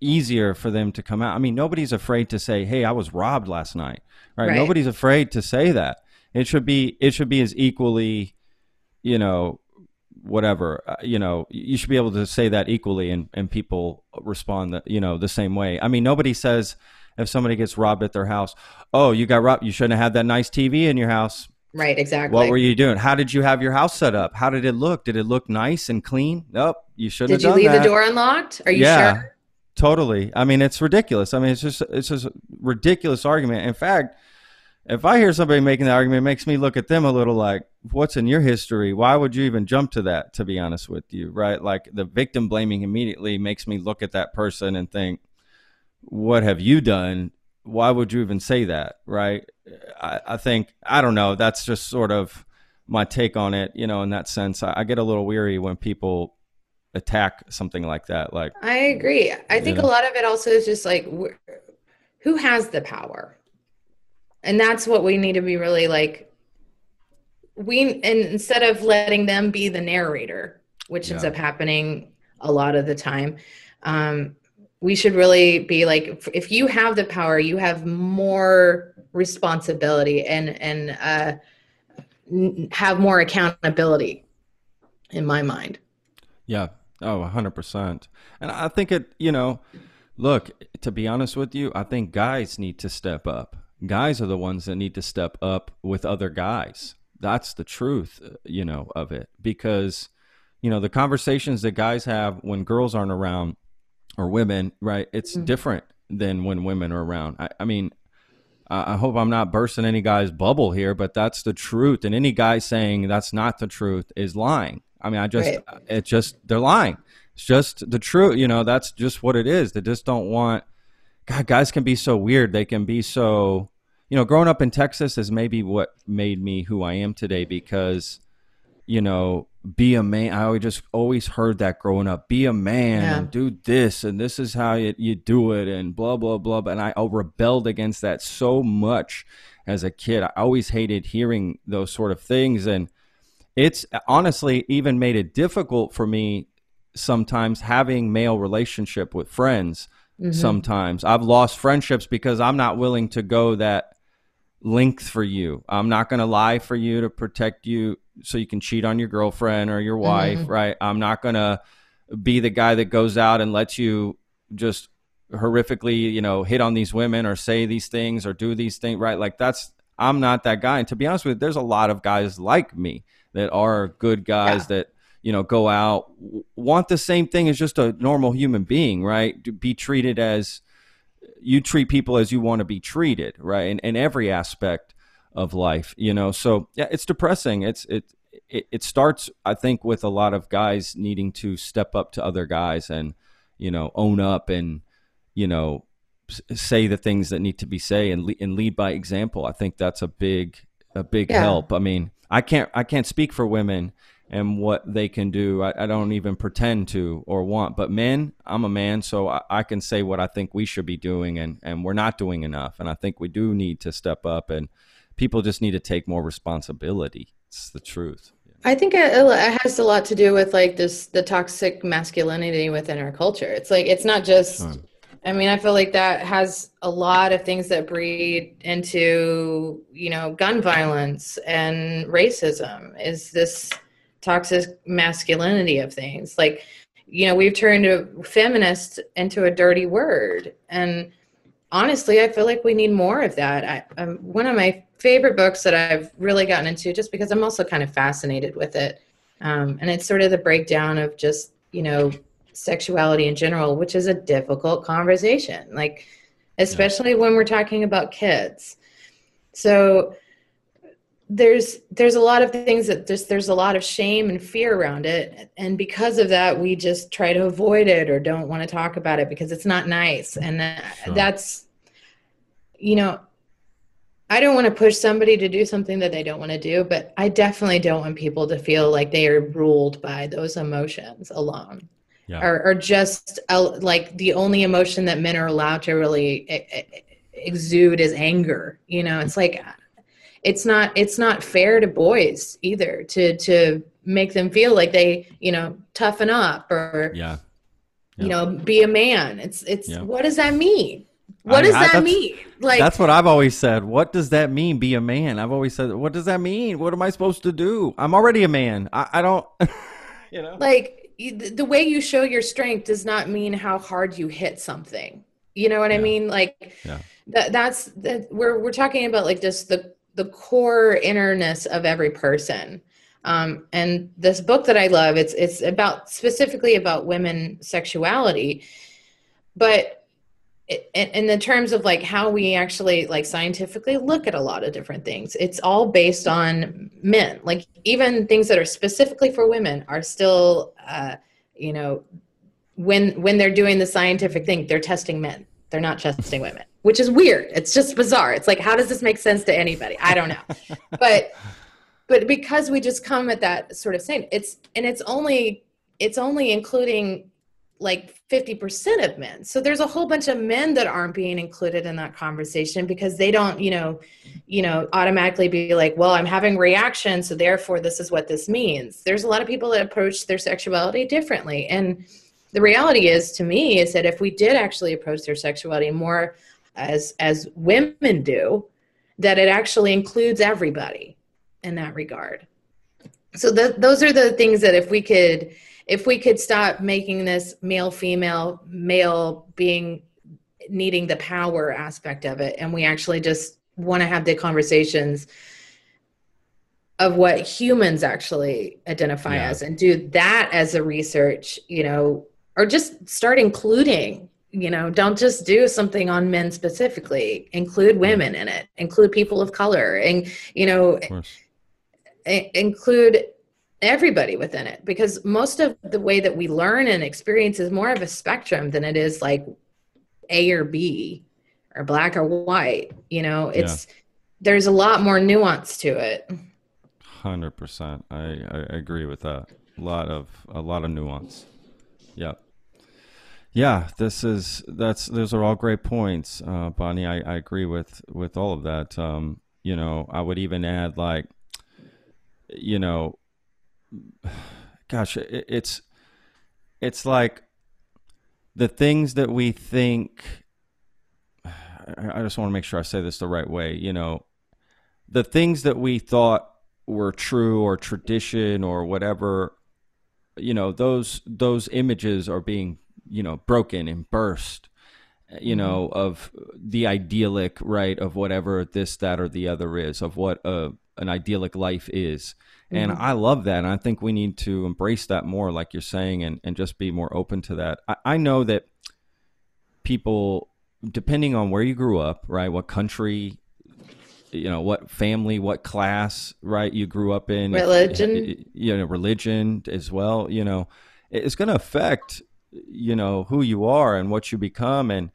easier for them to come out. I mean, nobody's afraid to say, "Hey, I was robbed last night." Right? Right. Nobody's afraid to say that. It should be it should be as equally, you know, whatever, uh, you know, you should be able to say that equally and and people respond that, you know, the same way. I mean, nobody says if somebody gets robbed at their house, "Oh, you got robbed. You shouldn't have had that nice TV in your house." right exactly What were you doing? How did you have your house set up? How did it look? Did it look nice and clean? Nope, you shouldn't have. did you leave that. the door unlocked are you Yeah. sure Totally. I mean, it's ridiculous. I mean, it's just it's just a ridiculous argument. In fact, if I hear somebody making that argument, it makes me look at them a little like, "What's in your history? Why would you even jump to that?" To be honest with you, right? Like the victim blaming immediately makes me look at that person and think, "What have you done? Why would you even say that?" Right? I, I think I don't know. That's just sort of my take on it. You know, in that sense, I, I get a little weary when people attack something like that. Like, I agree. I think Yeah. a lot of it also is just like wh- who has the power, and that's what we need to be really like. We and instead of letting them be the narrator, which ends up happening a lot of the time, um, we should really be like, if- if you have the power, you have more responsibility and and uh, n- have more accountability. In my mind, Yeah. Oh, 100%. And I think it, you know, look, to be honest with you, I think guys need to step up. Guys are the ones that need to step up with other guys. That's the truth, uh, you know, of it. Because, you know, the conversations that guys have when girls aren't around or women, right? It's Mhm. different than when women are around. I, I mean, I I hope I'm not bursting any guy's bubble here, but that's the truth. And any guy saying that's not the truth is lying. I mean, I just, Right. it just, they're lying. It's just the truth. You know, that's just what it is. They just don't want, God, guys can be so weird. They can be so, you know, growing up in Texas is maybe what made me who I am today because, you know, be a man. I always just always heard that growing up. Be a man Yeah. and do this, and this is how you, you do it, and blah blah blah. And I rebelled against that so much as a kid. I always hated hearing those sort of things, and it's honestly even made it difficult for me sometimes having male relationship with friends. Mhm. Sometimes I've lost friendships because I'm not willing to go that length for you. I'm not going to lie for you to protect you so you can cheat on your girlfriend or your wife, Mhm. right? I'm not going to be the guy that goes out and lets you just horrifically, you know, hit on these women or say these things or do these things, right? Like that's I'm not that guy. And to be honest with you, there's a lot of guys like me that are good guys yeah. that you know go out want the same thing as just a normal human being, right? To be treated as you treat people as you want to be treated, right? In, in every aspect of life, you know. So yeah, it's depressing. It's it it, it starts, I think, with a lot of guys needing to step up to other guys and you know own up and you know say the things that need to be say and, le- and lead by example. I think that's a big a big yeah. help. I mean, I can't I can't speak for women and what they can do. I, I, don't even pretend to or want. But men, I'm a man, so I, I, can say what I think we should be doing, and and we're not doing enough. And I think we do need to step up, and people just need to take more responsibility. It's the truth. I think it, it has a lot to do with like this the toxic masculinity within our culture. It's like it's not just. I mean, I feel like that has a lot of things that breed into, you know, gun violence and racism. Is this toxic masculinity of things. Like, you know, we've turned a feminist into a dirty word. And honestly, I feel like we need more of that. I, um, one of my favorite books that I've really gotten into, just because I'm also kind of fascinated with it. Um, and it's sort of the breakdown of just, you know, sexuality in general, which is a difficult conversation, like, especially yeah. when we're talking about kids. So, there's there's a lot of things that just there's a lot of shame and fear around it and because of that we just try to avoid it or don't want to talk about it because it's not nice and sure. that's you know i don't want to push somebody to do something that they don't want to do but i definitely don't want people to feel like they are ruled by those emotions alone yeah. or, or just uh, like the only emotion that men are allowed to really exude is anger you know it's like it's not it's not fair to boys either to to make them feel like they you know toughen up or yeah, you know be a man. It's it's what does that mean? What I, does that mean? Like that's what i've always said. What does that mean be a man? I've always said what does that mean? What am i supposed to do? I'm already a man. I, I don't you know? Like the way you show your strength does not mean how hard you hit something. You know what yeah. i mean? Like yeah. that that's that we're we're talking about like just the the core innerness of every person. Um, and this book that I love, it's it's about specifically about women sexuality, but in, in the terms of like how we actually like scientifically look at a lot of different things, it's all based on men. Like even things that are specifically for women are still, uh, you know, when when they're doing the scientific thing, they're testing men. They're not testing women which is weird. It's just bizarre. It's like, how does this make sense to anybody? I don't know. but but because we just come at that sort of saying, it's and it's only it's only including like 50% of men. So there's a whole bunch of men that aren't being included in that conversation because they don't, you know, you know, automatically be like, well, I'm having reaction, so therefore this is what this means. There's a lot of people that approach their sexuality differently. And the reality is to me is that if we did actually approach their sexuality more as as women do that it actually includes everybody in that regard so the, those are the things that if we could if we could stop making this male female male being needing the power aspect of it and we actually just want to have the conversations of what humans actually identify yeah. as and do that as a research you know or just start including you know don't just do something on men specifically. Include mm-hmm. women in it. Include people of color. And you know include everybody within it. Because most of the way that we learn and experience is more of a spectrum than it is like a or b or black or white you know? It's yeah. there's a lot more nuance to it. 100% I, I agree with that. A lot of a lot of nuance. Yep yeah, this is that's those are all great points, uh, Bonnie. I, I agree with with all of that. Um, you know, I would even add like, you know, gosh, it, it's it's like the things that we think. I just want to make sure I say this the right way. You know, the things that we thought were true or tradition or whatever, you know, those those images are being you know broken and burst you know, of the idyllic, right, of whatever this, that, or the other is, of what a, an idyllic life is. And Mhm. I love that. And I think we need to embrace that more, like you're saying, and, and just be more open to that. I, I know that people, depending on where you grew up, right, what country, you know, what family, what class, right, you grew up in, Religion. you know, religion as well, you know, it's going to affect, you know, who you are and what you become. And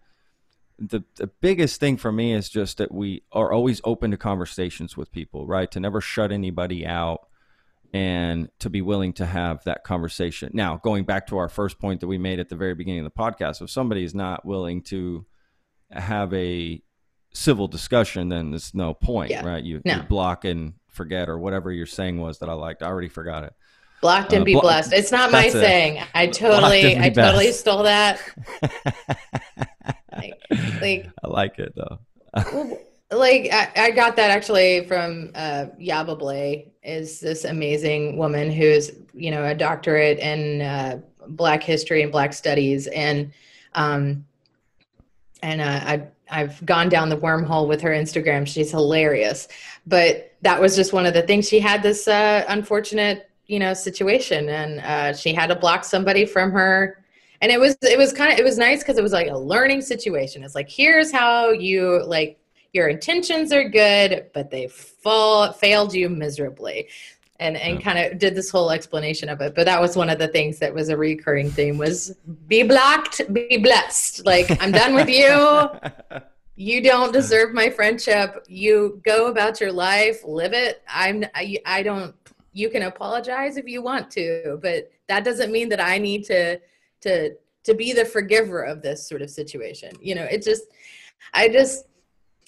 the, the biggest thing for me is just that we are always open to conversations with people, right? To never shut anybody out and to be willing to have that conversation. Now, going back to our first point that we made at the very beginning of the podcast, if somebody is not willing to have a civil discussion, then there's no point, Yeah. right? You, No. you block and forget or whatever your saying was that I liked. I already forgot it. Blocked and Uh, be blo- blessed. It's not my saying. I totally, I totally stole that. Like, like, I like it though. well, like I, I got that actually from uh, Yaba Blay. Is this amazing woman who's you know a doctorate in uh, Black history and Black studies, and um, and uh, I I've gone down the wormhole with her Instagram. She's hilarious, but that was just one of the things. She had this uh, unfortunate you know situation, and uh, she had to block somebody from her. And it was it was kind of it was nice because it was like a learning situation. It's like here's how you like your intentions are good but they fall failed you miserably. And and Yeah. kind of did this whole explanation of it. But that was one of the things that was a recurring theme was be blocked be blessed. Like i'm done with you. You don't deserve my friendship. You go about your life live it. I'm i, I don't you can apologize if you want to but that doesn't mean that i need to to to be the forgiver of this sort of situation you know it just i just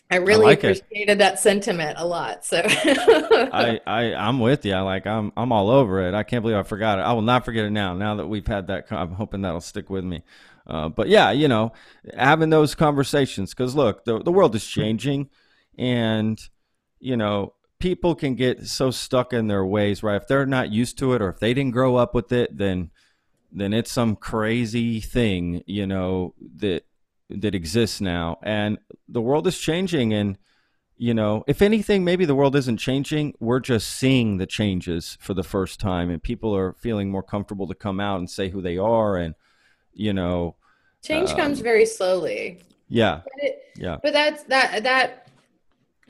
i really like it. appreciated that sentiment a lot so I, I I'm with you. I like I'm I'm all over it. I can't believe I forgot it. I will not forget it now. Now that we've had that, I'm hoping that'll stick with me. Uh, but yeah, you know, having those conversations because look, the the world is changing, and you know, people can get so stuck in their ways, right? If they're not used to it, or if they didn't grow up with it, then then it's some crazy thing, you know, that that exists now, and the world is changing, and you know, if anything, maybe the world isn't changing. We're just seeing the changes for the first time, and people are feeling more comfortable to come out and say who they are, and you know, change Um, comes very slowly yeah, but, it, yeah, but that's that that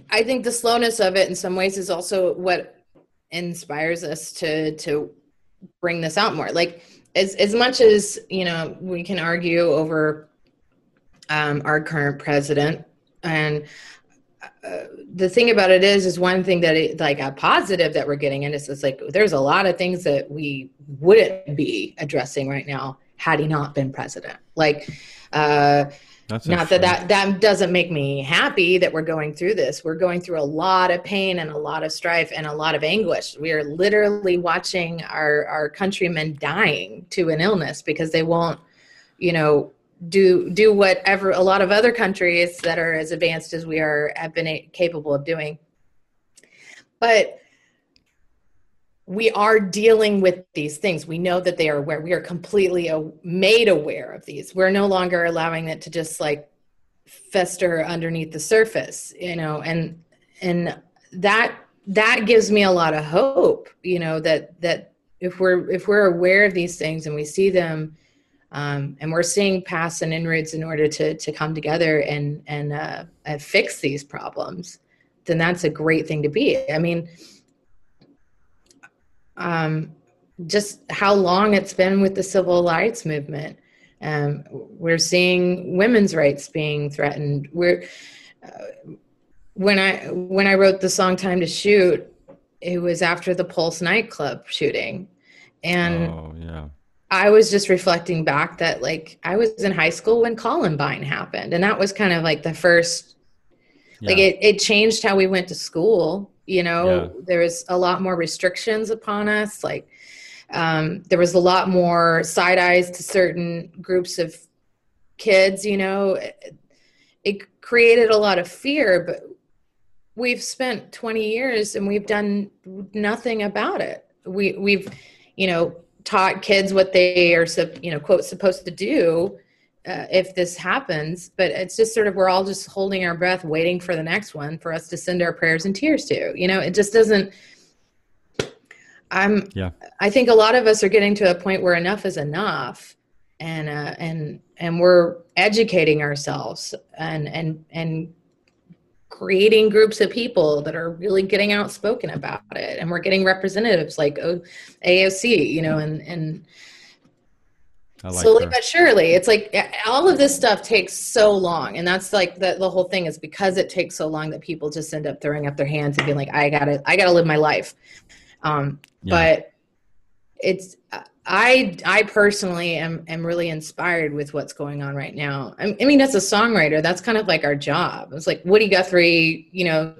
i think the slowness of it in some ways is also what inspires us to to bring this out more. Like as as much as you know we can argue over um, our current president and uh, the thing about it is is one thing that it, like a positive that we're getting in is it's like there's a lot of things that we wouldn't be addressing right now had he not been president. Like uh that's not that that that doesn't make me happy that we're going through this. We're going through a lot of pain and a lot of strife and a lot of anguish. We are literally watching our our countrymen dying to an illness because they won't you know do do whatever a lot of other countries that are as advanced as we are have been capable of doing. But we are dealing with these things. We know that they are aware. We are completely made aware of these. We're no longer allowing it to just like fester underneath the surface, you know, and and that that gives me a lot of hope, you know, that that if we're if we're aware of these things and we see them um, and we're seeing paths and inroads in order to to come together and and uh, fix these problems, then that's a great thing to be. I mean, um, just how long it's been with the civil rights movement. Um, we're seeing women's rights being threatened. We're uh, when I when I wrote the song "Time to Shoot," it was after the Pulse nightclub shooting, and oh yeah, I was just reflecting back that like I was in high school when Columbine happened, and that was kind of like the first like it, it changed how we went to school you know Yeah. there was a lot more restrictions upon us like um, there was a lot more side eyes to certain groups of kids you know it, it created a lot of fear but we've spent 20 years and we've done nothing about it we we've you know taught kids what they are you know quote supposed to do uh, if this happens, but it's just sort of we're all just holding our breath, waiting for the next one for us to send our prayers and tears to. You know, it just doesn't. I'm. Yeah. I think a lot of us are getting to a point where enough is enough, and uh, and and we're educating ourselves and and and creating groups of people that are really getting outspoken about it, and we're getting representatives like AOC, you know, and and like slowly but surely. It's like all of this stuff takes so long and that's like the, the whole thing is because it takes so long that people just end up throwing up their hands and being like i gotta i gotta live my life. Um, yeah. but it's i i personally am am really inspired with what's going on right now. I, I mean as a songwriter that's kind of like our job. It's like woody guthrie you know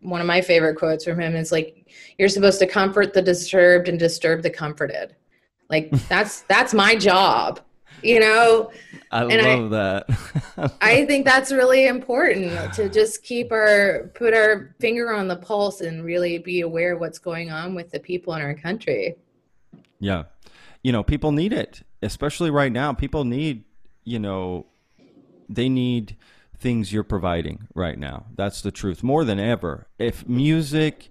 one of my favorite quotes from him is like you're supposed to comfort the disturbed and disturb the comforted like that's that's my job, you know. I and love I, that. I think that's really important to just keep our put our finger on the pulse and really be aware of what's going on with the people in our country. Yeah. You know, people need it, especially right now. People need, you know, they need things you're providing right now. That's the truth more than ever. If music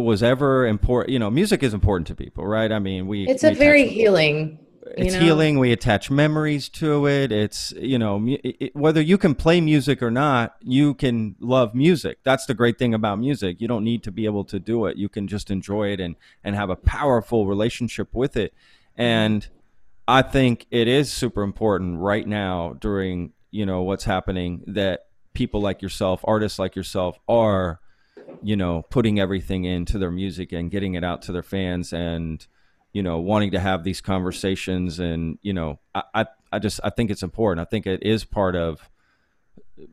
was ever important. You know, music is important to people, right? I mean, we. It's we a very healing. It's know? healing. We attach memories to it. It's you know it, whether you can play music or not, you can love music. That's the great thing about music. You don't need to be able to do it. You can just enjoy it and and have a powerful relationship with it. And I think it is super important right now during you know what's happening that people like yourself, artists like yourself, are you know, putting everything into their music and getting it out to their fans and, you know, wanting to have these conversations. And, you know, I, I, I just, I think it's important. I think it is part of,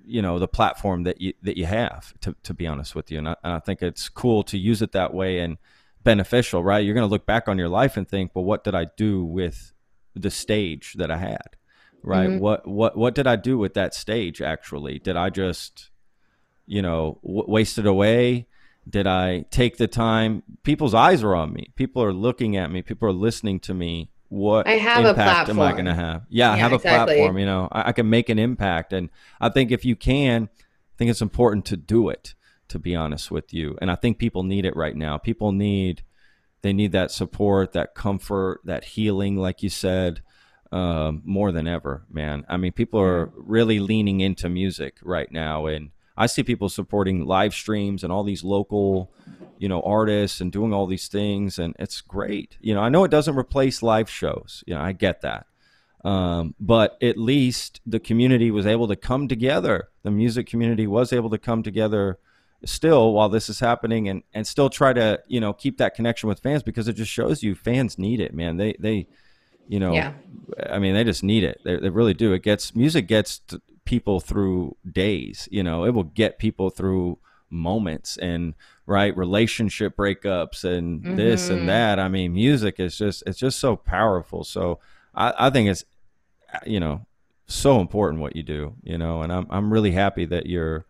you know, the platform that you, that you have to, to be honest with you. And I, and I think it's cool to use it that way and beneficial, right? You're going to look back on your life and think, well, what did I do with the stage that I had? Right. Mm-hmm. What, what, what did I do with that stage? Actually, did I just, you know, w- wasted away? Did I take the time? People's eyes are on me. People are looking at me. People are listening to me. What I have impact am I going to have? Yeah, yeah, I have exactly. a platform. You know, I, I can make an impact, and I think if you can, I think it's important to do it. To be honest with you, and I think people need it right now. People need they need that support, that comfort, that healing, like you said, um, more than ever, man. I mean, people are really leaning into music right now, and I see people supporting live streams and all these local, you know, artists and doing all these things, and it's great. You know, I know it doesn't replace live shows. You know, I get that. Um, but at least the community was able to come together. The music community was able to come together still while this is happening and, and still try to, you know, keep that connection with fans because it just shows you fans need it, man. They, they, you know, yeah. I mean, they just need it. They, they really do. It gets music gets people through days you know it will get people through moments and right relationship breakups and mm-hmm. this and mm-hmm. that i mean music is just it's just so powerful so I, I think it's you know so important what you do you know and i'm, I'm really happy that you're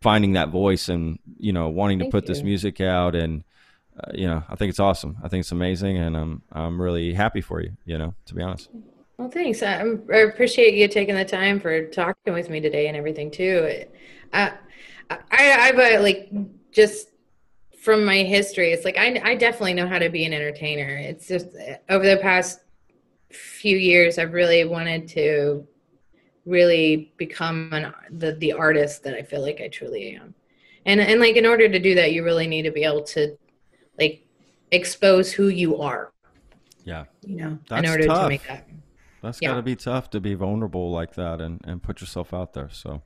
finding that voice and you know wanting Thank to put you. this music out and uh, you know i think it's awesome i think it's amazing and i'm i'm really happy for you you know to be honest well, thanks. I, I appreciate you taking the time for talking with me today and everything too. I, I, I've uh, like just from my history, it's like I, I definitely know how to be an entertainer. It's just over the past few years, I've really wanted to really become an the the artist that I feel like I truly am. And and like in order to do that, you really need to be able to like expose who you are. Yeah. You know, That's in order tough. to make that. That's yeah. got to be tough to be vulnerable like that and, and put yourself out there. So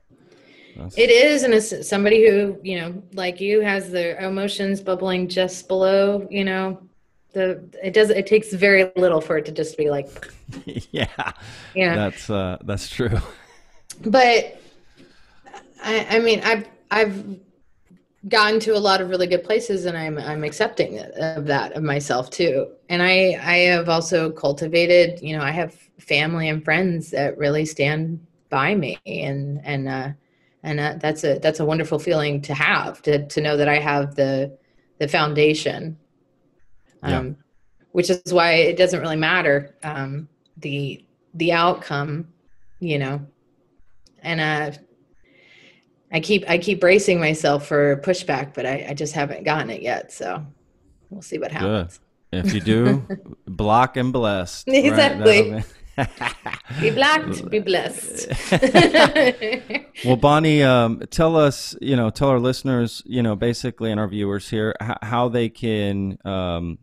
it is. And as somebody who, you know, like you has the emotions bubbling just below, you know, the, it does, it takes very little for it to just be like, yeah, yeah, that's, uh, that's true. But I, I mean, I've, I've gotten to a lot of really good places and I'm, I'm accepting of that of myself too. And I, I have also cultivated, you know, I have family and friends that really stand by me and and uh and uh, that's a that's a wonderful feeling to have to to know that I have the the foundation um yeah. which is why it doesn't really matter um the the outcome, you know. And uh I keep I keep bracing myself for pushback, but I, I just haven't gotten it yet. So we'll see what happens. Good. If you do, block and blessed. Exactly. Right? be blocked, be blessed. well, Bonnie, um, tell us, you know, tell our listeners, you know, basically, and our viewers here, h- how they can um,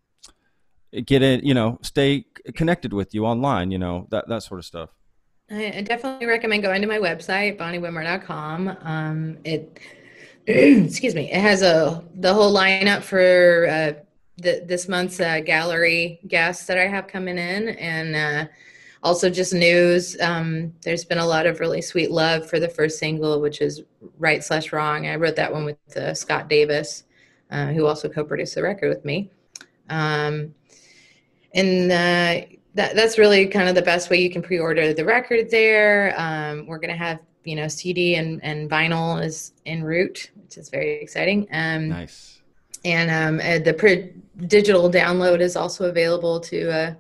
get it, you know, stay connected with you online, you know, that that sort of stuff. I definitely recommend going to my website, bonniewhitmore.com. Um, it, excuse me, it has a the whole lineup for uh, the, this month's uh, gallery guests that I have coming in, and uh, also just news. Um, there's been a lot of really sweet love for the first single, which is Right Slash Wrong. I wrote that one with uh, Scott Davis, uh, who also co-produced the record with me. Um, and uh, that, that's really kind of the best way you can pre-order the record there. Um, we're going to have, you know, CD and, and vinyl is en route, which is very exciting. Um, nice. And um, uh, the pre- digital download is also available to uh,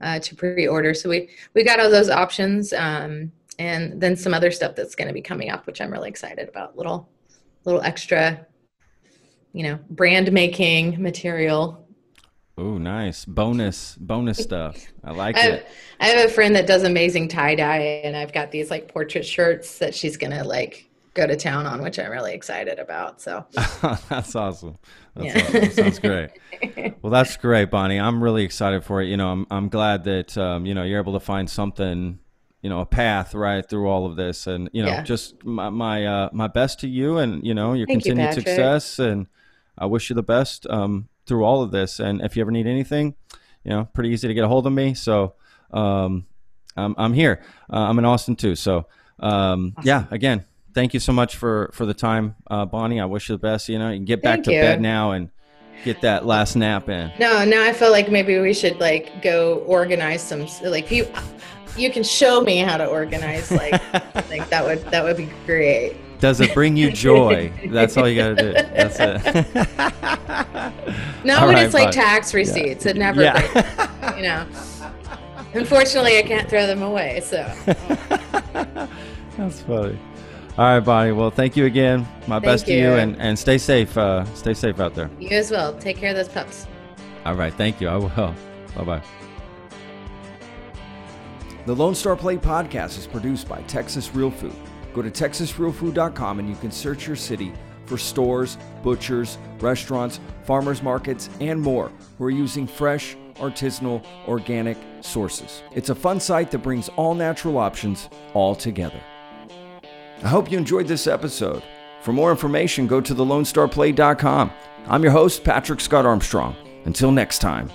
uh, to pre-order. So we we got all those options, um, and then some other stuff that's going to be coming up, which I'm really excited about. Little little extra, you know, brand making material Oh, nice bonus bonus stuff. I like I have, it. I have a friend that does amazing tie dye, and I've got these like portrait shirts that she's gonna like go to town on, which I'm really excited about. So that's awesome. That's yeah. awesome. That sounds great. well, that's great, Bonnie. I'm really excited for it. You know, I'm I'm glad that um, you know you're able to find something, you know, a path right through all of this, and you know, yeah. just my my uh, my best to you, and you know, your Thank continued you, success, and I wish you the best. Um, through all of this. And if you ever need anything, you know, pretty easy to get a hold of me. So um, I'm, I'm here. Uh, I'm in Austin too. So um, awesome. yeah, again, thank you so much for for the time, uh, Bonnie. I wish you the best. You know, you can get back thank to you. bed now and get that last nap in. No, no, I feel like maybe we should like go organize some like you. You can show me how to organize like like that would that would be great. Does it bring you joy? That's all you got to do. That's it. Not all but right, it's like tax receipts. Yeah. It never, yeah. you know. Unfortunately, I can't throw them away. So. That's funny. All right, Bonnie. Well, thank you again. My thank best you. to you, and and stay safe. Uh, stay safe out there. You as well. Take care of those pups. All right. Thank you. I will. Bye bye. The Lone Star Plate podcast is produced by Texas Real Food. Go to texasrealfood.com and you can search your city for stores, butchers, restaurants, farmers markets, and more who are using fresh, artisanal, organic sources. It's a fun site that brings all natural options all together. I hope you enjoyed this episode. For more information, go to thelonestarplate.com. I'm your host, Patrick Scott Armstrong. Until next time.